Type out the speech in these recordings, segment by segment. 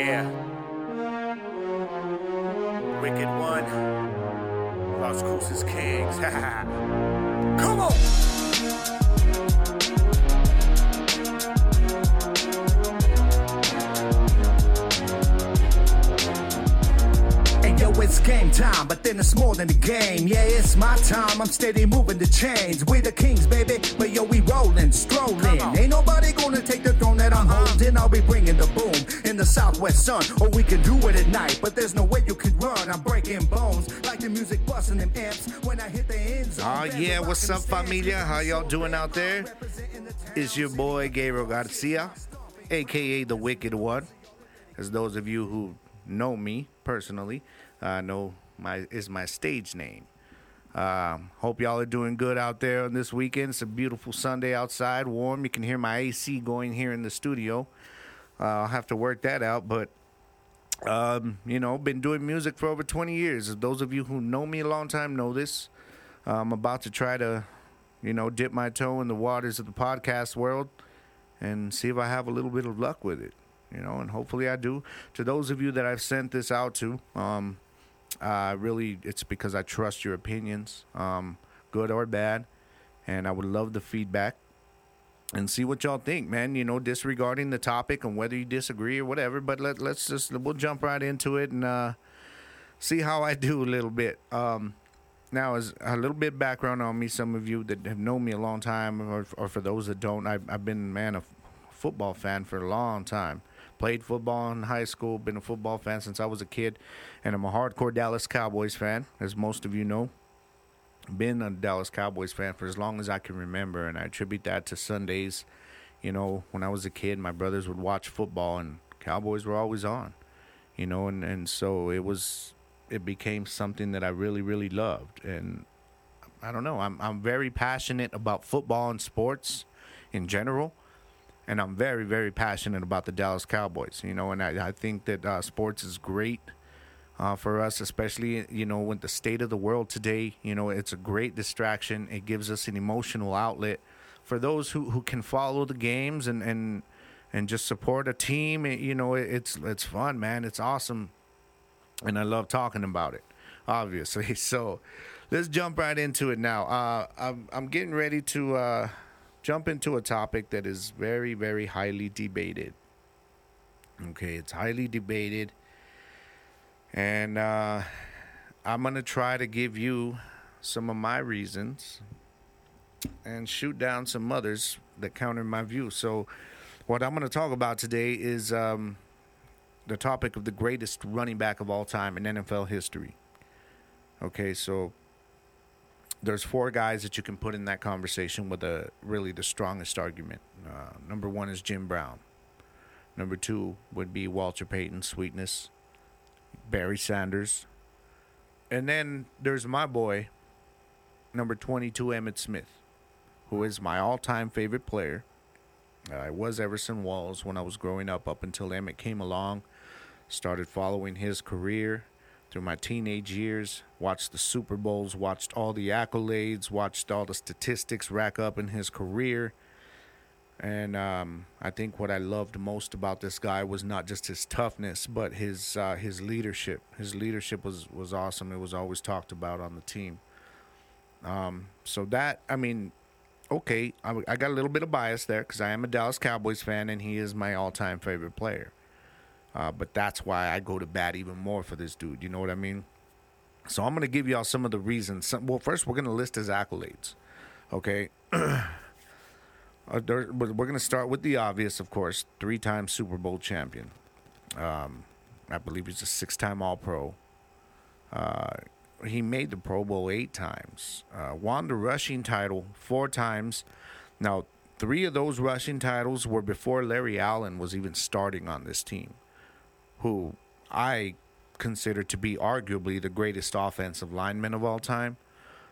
Yeah. Wicked One. Las Cruces Kings. Come on! Time, but then it's more than a game. Yeah, it's my time. I'm steady moving the chains. We the kings, baby, but yo, we rolling, strolling. Ain't nobody gonna take the throne that I'm holding. I'll be bringing the boom in the southwest sun, or we can do it at night. But there's no way you can run. I'm breaking bones like the music busting them amps when I hit the end zone. Oh, yeah, what's up, familia? How y'all doing out there? It's your boy Gabriel Garcia, aka the Wicked One. As those of you who know me personally, uh, know my is my stage name. Um, hope y'all are doing good out there on this weekend. It's a beautiful Sunday outside, warm. You can hear my AC going here in the studio. Uh, I'll have to work that out, but um, you know, been doing music for over 20 years. Those of you who know me a long time know this. I'm about to try to, you know, dip my toe in the waters of the podcast world and see if I have a little bit of luck with it, you know, and hopefully I do. To those of you that I've sent this out to, um, uh, really, it's because I trust your opinions, um, good or bad, and I would love the feedback and see what y'all think, man. You know, disregarding the topic and whether you disagree or whatever. But let let's just we'll jump right into it and uh, see how I do a little bit. Um, now, as a little bit background on me, some of you that have known me a long time, or, or for those that don't, I've, I've been man a football fan for a long time. Played football in high school. Been a football fan since I was a kid, and I'm a hardcore Dallas Cowboys fan, as most of you know been a Dallas Cowboys fan for as long as I can remember, and I attribute that to Sundays. You know, when I was a kid, my brothers would watch football, and Cowboys were always on. You know, and and so it was, it became something that I really really loved, and I don't know, I'm I'm very passionate about football and sports in general. And I'm very, very passionate about the Dallas Cowboys, you know, and I, I think that uh, sports is great uh, for us, especially you know with the state of the world today. You know, it's a great distraction. It gives us an emotional outlet for those who, who can follow the games and, and and just support a team. It- you know, it, it's it's fun, man. It's awesome, and I love talking about it. Obviously, so let's jump right into it now. Uh, I'm I'm getting ready to uh, jump into a topic that is very very highly debated. Okay, it's highly debated and uh, I'm going to try to give you some of my reasons and shoot down some others that counter my view. So, what I'm going to talk about today is um, the topic of the greatest running back of all time in NFL history. Okay, so there's four guys that you can put in that conversation with a really the strongest argument. Uh, number one is Jim Brown. Number two would be Walter Payton, Sweetness. Barry Sanders. And then there's my boy, number 22, Emmitt Smith, who is my all time favorite player. Uh, I was Everson Walls when I was growing up, up until Emmitt came along. Started following his career through my teenage years, watched the Super Bowls, watched all the accolades, watched all the statistics rack up in his career. And um, I think what I loved most about this guy was not just his toughness, but his uh, his leadership. His leadership was was awesome. It was always talked about on the team. Um, so that I mean, okay, I, I got a little bit of bias there because I am a Dallas Cowboys fan, and he is my all time favorite player. Uh, but that's why I go to bat even more for this dude. You know what I mean? So I'm gonna give y'all some of the reasons. Some, well, first we're gonna list his accolades. Okay. Uh, we're going to start with the obvious, of course. Three-time Super Bowl champion. Um, I believe he's a six-time All-Pro. Uh, he made the Pro Bowl eight times. Uh, won the rushing title four times. Now, three of those rushing titles were before Larry Allen was even starting on this team, who I consider to be arguably the greatest offensive lineman of all time.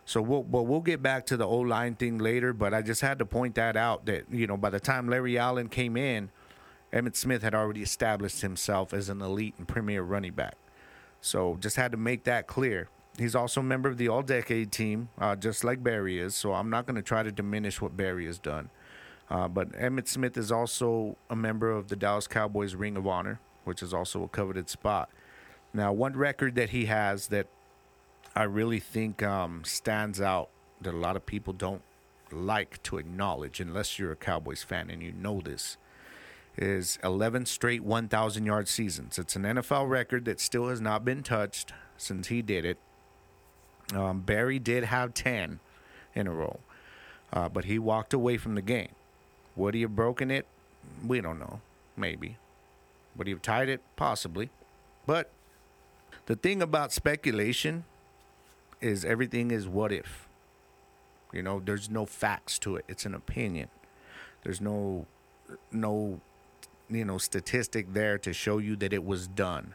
So we'll we'll get back to the O line thing later. But I just had to point that out that you know by the time Larry Allen came in, Emmitt Smith had already established himself as an elite and premier running back. So just had to make that clear. He's also a member of the All Decade team, uh, just like Barry is. So I'm not going to try to diminish what Barry has done. Uh, but Emmitt Smith is also a member of the Dallas Cowboys Ring of Honor, which is also a coveted spot. Now, one record that he has that I really think um, stands out that a lot of people don't like to acknowledge, unless you're a Cowboys fan and you know this, is 11 straight 1,000 yard seasons. It's an NFL record that still has not been touched since he did it. Um, Barry did have 10 in a row, uh, but he walked away from the game. Would he have broken it? We don't know. Maybe. Would he have tied it? Possibly. But the thing about speculation is everything is what if. You know, there's no facts to it. It's an opinion. There's no no you know statistic there to show you that it was done.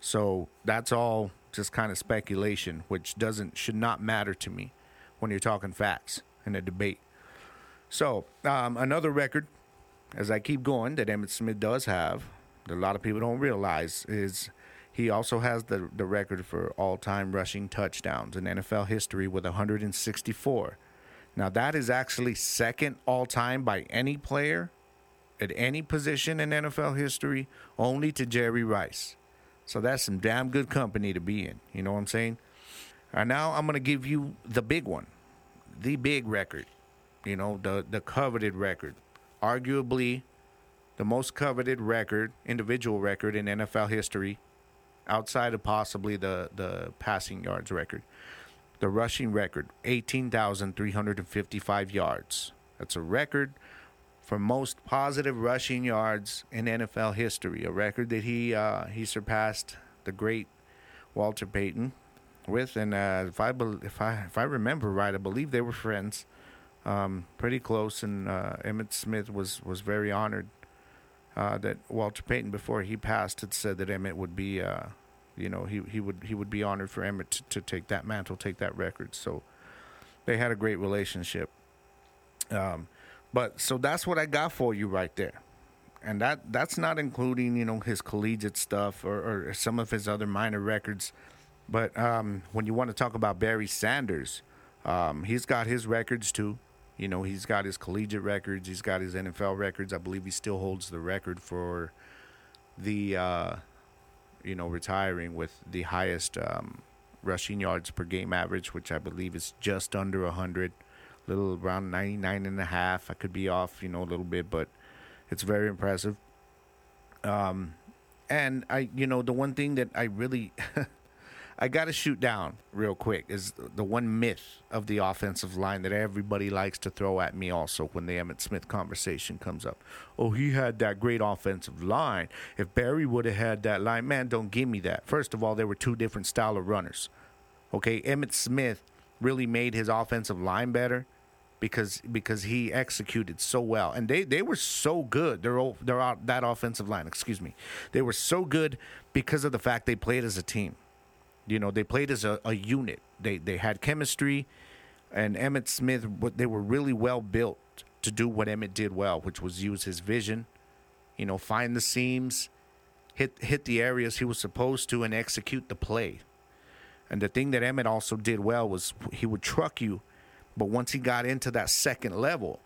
So that's all just kind of speculation, which doesn't should not matter to me when you're talking facts in a debate. So um, another record, as I keep going, that Emmitt Smith does have, that a lot of people don't realize is he also has the, the record for all time rushing touchdowns in NFL history with 164. Now, that is actually second all time by any player at any position in NFL history, only to Jerry Rice. So that's some damn good company to be in. You know what I'm saying? And now I'm going to give you the big one, the big record, you know, the, the coveted record. Arguably the most coveted record, individual record in NFL history outside of possibly the, the passing yards record. The rushing record, 18,355 yards. That's a record for most positive rushing yards in NFL history, a record that he uh, he surpassed the great Walter Payton with. And uh, if I if I if I remember right, I believe they were friends, um, pretty close. And uh, Emmitt Smith was was very honored uh, that Walter Payton, before he passed, had said that Emmitt would be, uh, you know, he he would he would be honored for Emmitt to, to, take that mantle, take that record. So they had a great relationship. Um, but so that's what I got for you right there, and that that's not including you know his collegiate stuff or, or some of his other minor records. But um, when you want to talk about Barry Sanders, um, he's got his records too. You know, he's got his collegiate records, he's got his NFL records. I believe he still holds the record for the, uh, you know, retiring with the highest um, rushing yards per game average, which I believe is just under 100, little around 99 and a half. I could be off, you know, a little bit, but it's very impressive. Um, and I, you know, the one thing that I really I got to shoot down real quick is the one myth of the offensive line that everybody likes to throw at me also when the Emmitt Smith conversation comes up. Oh, he had that great offensive line. If Barry would have had that line, man, don't give me that. First of all, there were two different style of runners. Okay, Emmitt Smith really made his offensive line better because because he executed so well and they they were so good they're they're out that offensive line excuse me they were so good because of the fact they played as a team you know, they played as a, a unit. They they had chemistry, and Emmitt Smith. They were really well built to do what Emmitt did well, which was use his vision. You know, find the seams, hit hit the areas he was supposed to, and execute the play. And the thing that Emmitt also did well was he would truck you, but once he got into that second level,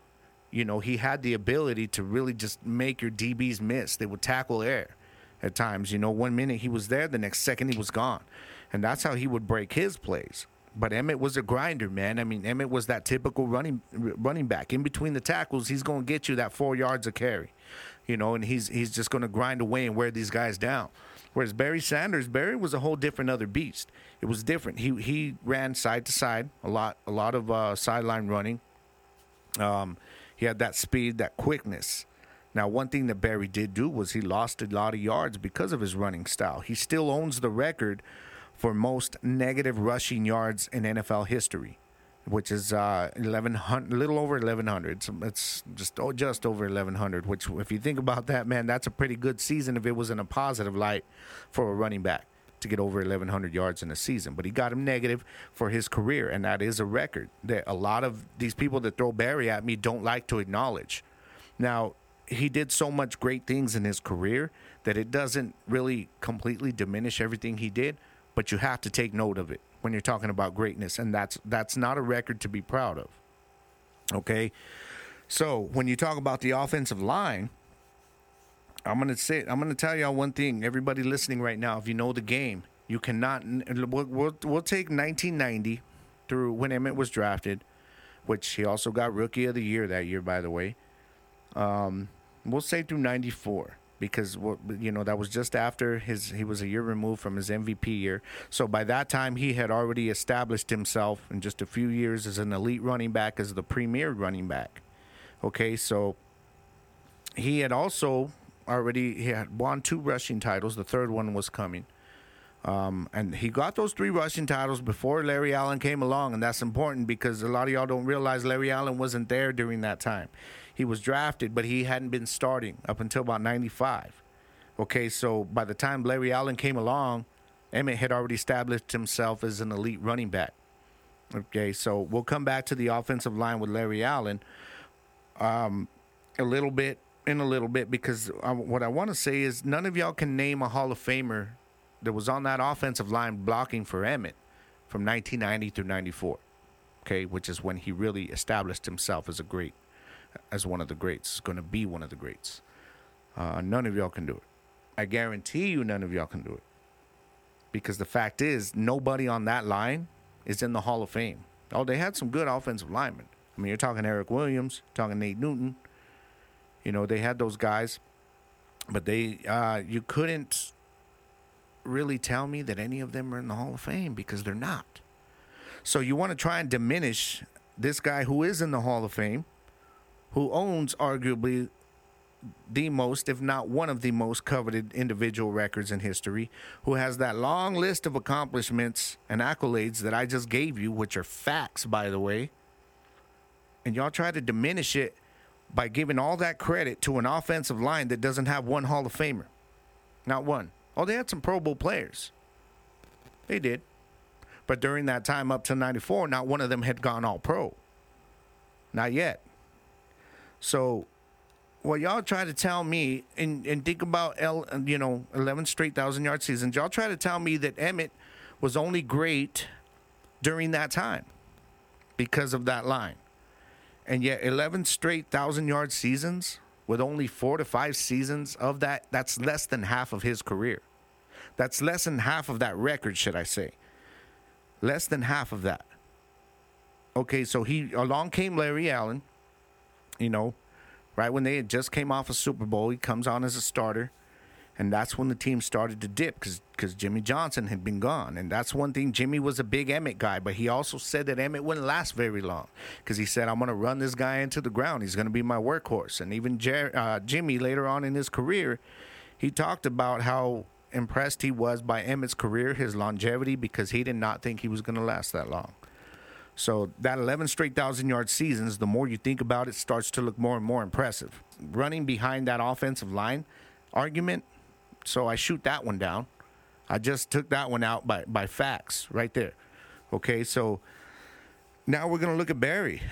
you know, he had the ability to really just make your DBs miss. They would tackle air at times. You know, one minute he was there, the next second he was gone and that's how he would break his plays. But Emmitt was a grinder, man. I mean, Emmitt was that typical running running back. In between the tackles, he's going to get you that four yards of carry, you know, and he's he's just going to grind away and wear these guys down. Whereas Barry Sanders, Barry was a whole different other beast. It was different. He he ran side to side a lot, a lot of uh, sideline running. Um, he had that speed, that quickness. Now, one thing that Barry did do was he lost a lot of yards because of his running style. He still owns the record for most negative rushing yards in NFL history, which is uh, 1100, a little over 1100. So it's just oh, just over 1100. Which, if you think about that, man, that's a pretty good season if it was in a positive light for a running back to get over 1100 yards in a season. But he got him negative for his career, and that is a record that a lot of these people that throw Barry at me don't like to acknowledge. Now, he did so much great things in his career that it doesn't really completely diminish everything he did but you have to take note of it when you're talking about greatness, and that's that's not a record to be proud of. Okay, so when you talk about the offensive line, I'm gonna say I'm gonna tell y'all one thing. Everybody listening right now, if you know the game, you cannot. We'll we'll, we'll take 1990 through when Emmitt was drafted, which he also got Rookie of the Year that year, by the way. Um, we'll say through 94 because you know that was just after his he was a year removed from his MVP year. So by that time he had already established himself in just a few years as an elite running back as the premier running back. Okay, so he had also already he had won two rushing titles. The third one was coming. Um, and he got those three rushing titles before Larry Allen came along, and that's important because a lot of y'all don't realize Larry Allen wasn't there during that time. He was drafted, but he hadn't been starting up until about 95. Okay, so by the time Larry Allen came along, Emmitt had already established himself as an elite running back. Okay, so we'll come back to the offensive line with Larry Allen um, a little bit in a little bit because I, what I want to say is none of y'all can name a Hall of Famer that was on that offensive line blocking for Emmitt from 1990 through 94. Okay, which is when he really established himself as a great as one of the greats. going to be one of the greats. Uh, none of y'all can do it. I guarantee you, none of y'all can do it. Because the fact is, nobody on that line is in the Hall of Fame. Oh, they had some good offensive linemen. I mean, you're talking Eric Williams, talking Nate Newton. You know, they had those guys, but they uh, you couldn't really tell me that any of them are in the Hall of Fame because they're not. So you want to try and diminish this guy who is in the Hall of Fame who owns arguably the most, if not one of the most coveted individual records in history, who has that long list of accomplishments and accolades that I just gave you, which are facts, by the way. And y'all try to diminish it by giving all that credit to an offensive line that doesn't have one Hall of Famer. Not one. Oh, they had some Pro Bowl players. They did. But during that time up to 94, not one of them had gone all pro. Not yet. So, what y'all try to tell me, and, and think about L, you know, 11 straight thousand yard seasons, y'all try to tell me that Emmitt was only great during that time because of that line. And yet, 11 straight thousand yard seasons with only four to five seasons of that, that's less than half of his career. That's less than half of that record, should I say. Less than half of that. Okay, so he along came Larry Allen you know, right when they had just came off a Super Bowl, he comes on as a starter. And that's when the team started to dip because because Jimmy Johnson had been gone. And that's one thing. Jimmy was a big Emmitt guy, but he also said that Emmitt wouldn't last very long because he said, I'm going to run this guy into the ground. He's going to be my workhorse. And even Jer- uh, Jimmy, later on in his career, he talked about how impressed he was by Emmitt's career, his longevity, because he did not think he was going to last that long. So that 11 straight thousand yard seasons, the more you think about it, starts to look more and more impressive. Running behind that offensive line argument, so I shoot that one down. I just took that one out by, by facts right there. Okay, so now we're going to look at Barry.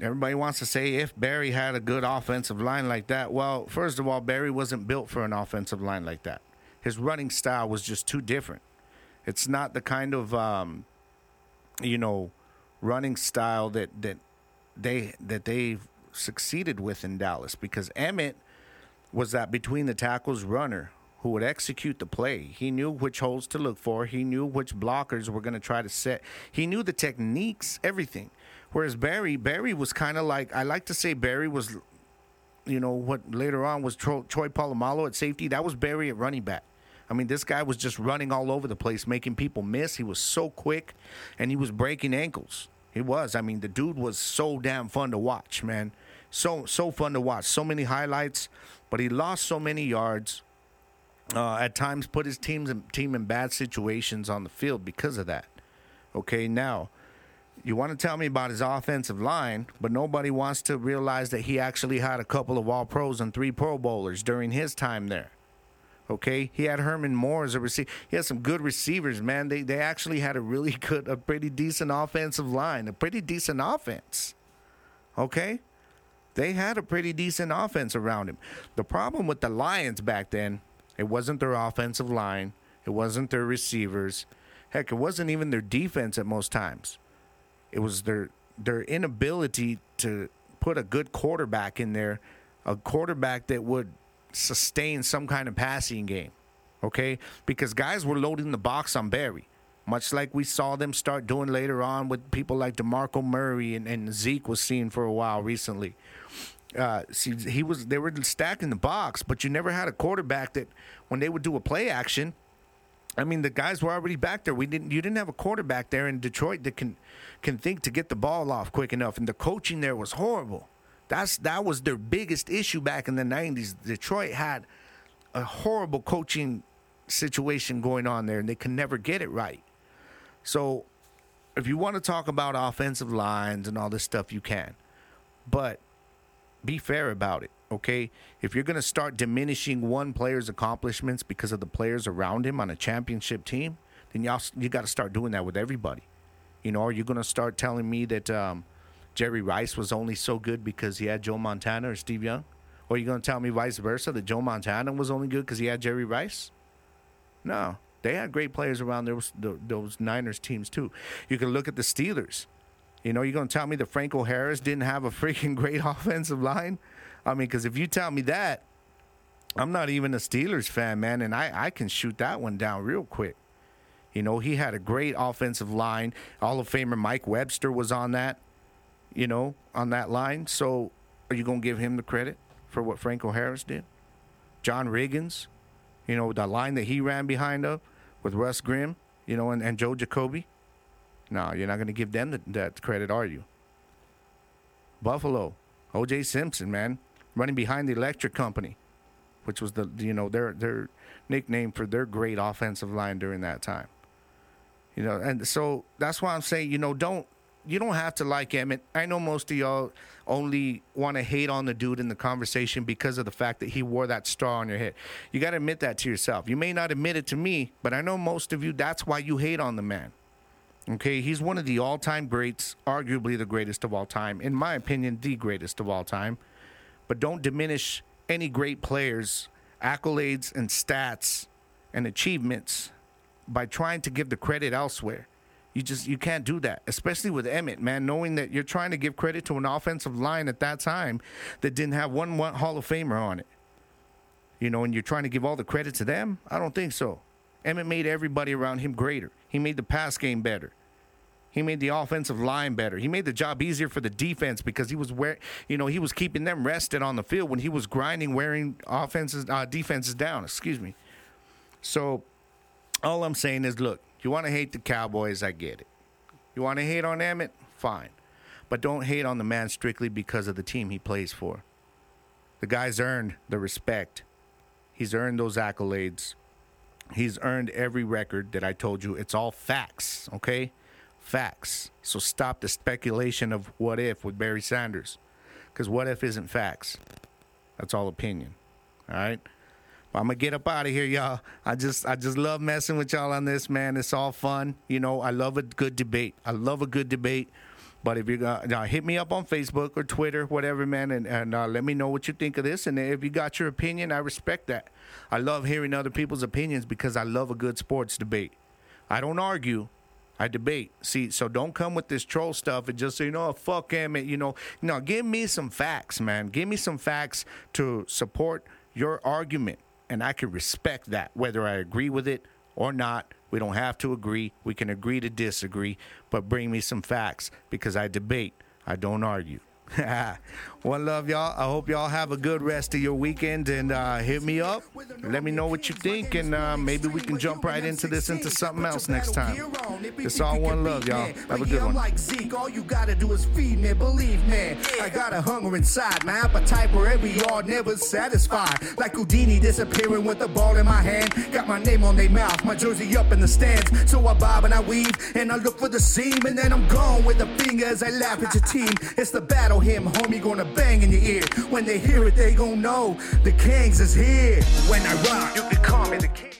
Everybody wants to say if Barry had a good offensive line like that. Well, first of all, Barry wasn't built for an offensive line like that. His running style was just too different. It's not the kind of, um, you know, running style that that they that they succeeded with in Dallas because Emmitt was that between the tackles runner who would execute the play. He knew which holes to look for. He knew which blockers were going to try to set. He knew the techniques, everything. Whereas Barry, Barry was kind of like I like to say Barry was, you know, what later on was Troy, Troy Polamalu at safety. That was Barry at running back. I mean, this guy was just running all over the place, making people miss. He was so quick, and he was breaking ankles. He was. I mean, the dude was so damn fun to watch, man. So so fun to watch. So many highlights, but he lost so many yards. Uh, at times, put his teams team in bad situations on the field because of that. Okay, now you want to tell me about his offensive line, but nobody wants to realize that he actually had a couple of All Pros and three Pro Bowlers during his time there. Okay, he had Herman Moore as a receiver. He had some good receivers, man. They they actually had a really good, a pretty decent offensive line, a pretty decent offense. Okay, they had a pretty decent offense around him. The problem with the Lions back then, it wasn't their offensive line, it wasn't their receivers. Heck, it wasn't even their defense at most times. It was their their inability to put a good quarterback in there, a quarterback that would sustain some kind of passing game. Okay? Because guys were loading the box on Barry, much like we saw them start doing later on with people like DeMarco Murray and, and Zeke was seen for a while recently. Uh, see, he was they were stacking the box, but you never had a quarterback that when they would do a play action, I mean, the guys were already back there. We didn't. You didn't have a quarterback there in Detroit that can can think to get the ball off quick enough, and the coaching there was horrible. That's that was their biggest issue back in the '90s. Detroit had a horrible coaching situation going on there, and they could never get it right. So, if you want to talk about offensive lines and all this stuff, you can, but be fair about it okay? If you're going to start diminishing one player's accomplishments because of the players around him on a championship team, then y'all you got to start doing that with everybody. You know, are you going to start telling me that um, Jerry Rice was only so good because he had Joe Montana or Steve Young? Or are you going to tell me vice versa that Joe Montana was only good because he had Jerry Rice? No, they had great players around those those Niners teams too. You can look at the Steelers. You know, you're going to tell me that Franco Harris didn't have a freaking great offensive line? I mean, because if you tell me that, I'm not even a Steelers fan, man, and I, I can shoot that one down real quick. You know, he had a great offensive line. Hall of Famer Mike Webster was on that, you know, on that line. So are you going to give him the credit for what Franco Harris did? John Riggins, you know, the line that he ran behind of with Russ Grimm, you know, and, and Joe Jacoby. No, you're not going to give them the, that credit, are you? Buffalo, O.J. Simpson, man running behind the Electric Company, which was the you know their their nickname for their great offensive line during that time. You know, and so that's why I'm saying you know don't you don't have to like Emmitt. I know most of y'all only want to hate on the dude in the conversation because of the fact that he wore that star on your head. You got to admit that to yourself. You may not admit it to me, but I know most of you that's why you hate on the man. Okay, he's one of the all-time greats, arguably the greatest of all time, in my opinion, the greatest of all time but don't diminish any great players' accolades and stats and achievements by trying to give the credit elsewhere. You just you can't do that, especially with Emmitt, man. Knowing that you're trying to give credit to an offensive line at that time that didn't have one, one Hall of Famer on it, you know, and you're trying to give all the credit to them. I don't think so. Emmitt made everybody around him greater. He made the pass game better. He made the offensive line better. He made the job easier for the defense because he was where you know he was keeping them rested on the field when he was grinding, wearing offenses uh, defenses down. Excuse me. So all I'm saying is, look, you want to hate the Cowboys, I get it. You want to hate on Emmitt, fine, but don't hate on the man strictly because of the team he plays for. The guy's earned the respect. He's earned those accolades. He's earned every record that I told you. It's all facts, okay? facts. So stop the speculation of what if with Barry Sanders. Because what if isn't facts. That's all opinion. All right? I'm gonna get up out of here, y'all. I just I just love messing with y'all on this, man. It's all fun. You know, I love a good debate. I love a good debate. But if you're gonna uh, hit me up on Facebook or Twitter, whatever, man, and, and uh, let me know what you think of this. And if you got your opinion, I respect that. I love hearing other people's opinions because I love a good sports debate. I don't argue. I debate. See, so don't come with this troll stuff and just say, no, fuck him. You know, no, give me some facts, man. Give me some facts to support your argument. And I can respect that, whether I agree with it or not. We don't have to agree. We can agree to disagree, but bring me some facts because I debate. I don't argue. One love, y'all. I hope y'all have a good rest of your weekend and uh, hit me up. Let me know what you think, and uh, maybe we can jump right into this into something else next time. It's all one love, y'all. Have a good one. like Zeke, all you gotta do is feed me, believe me. I got a hunger inside, my appetite for every yard never satisfied. Like Houdini disappearing with the ball in my hand. Got my name on their mouth, my jersey up in the stands. So I bob and I weave, and I look for the seam, and then I'm gone with the fingers. I laugh at your team. It's the battle hymn, homie, gonna bang in your ear. When they hear it, they gon' know the Kings is here. When I rock, you can call me the king.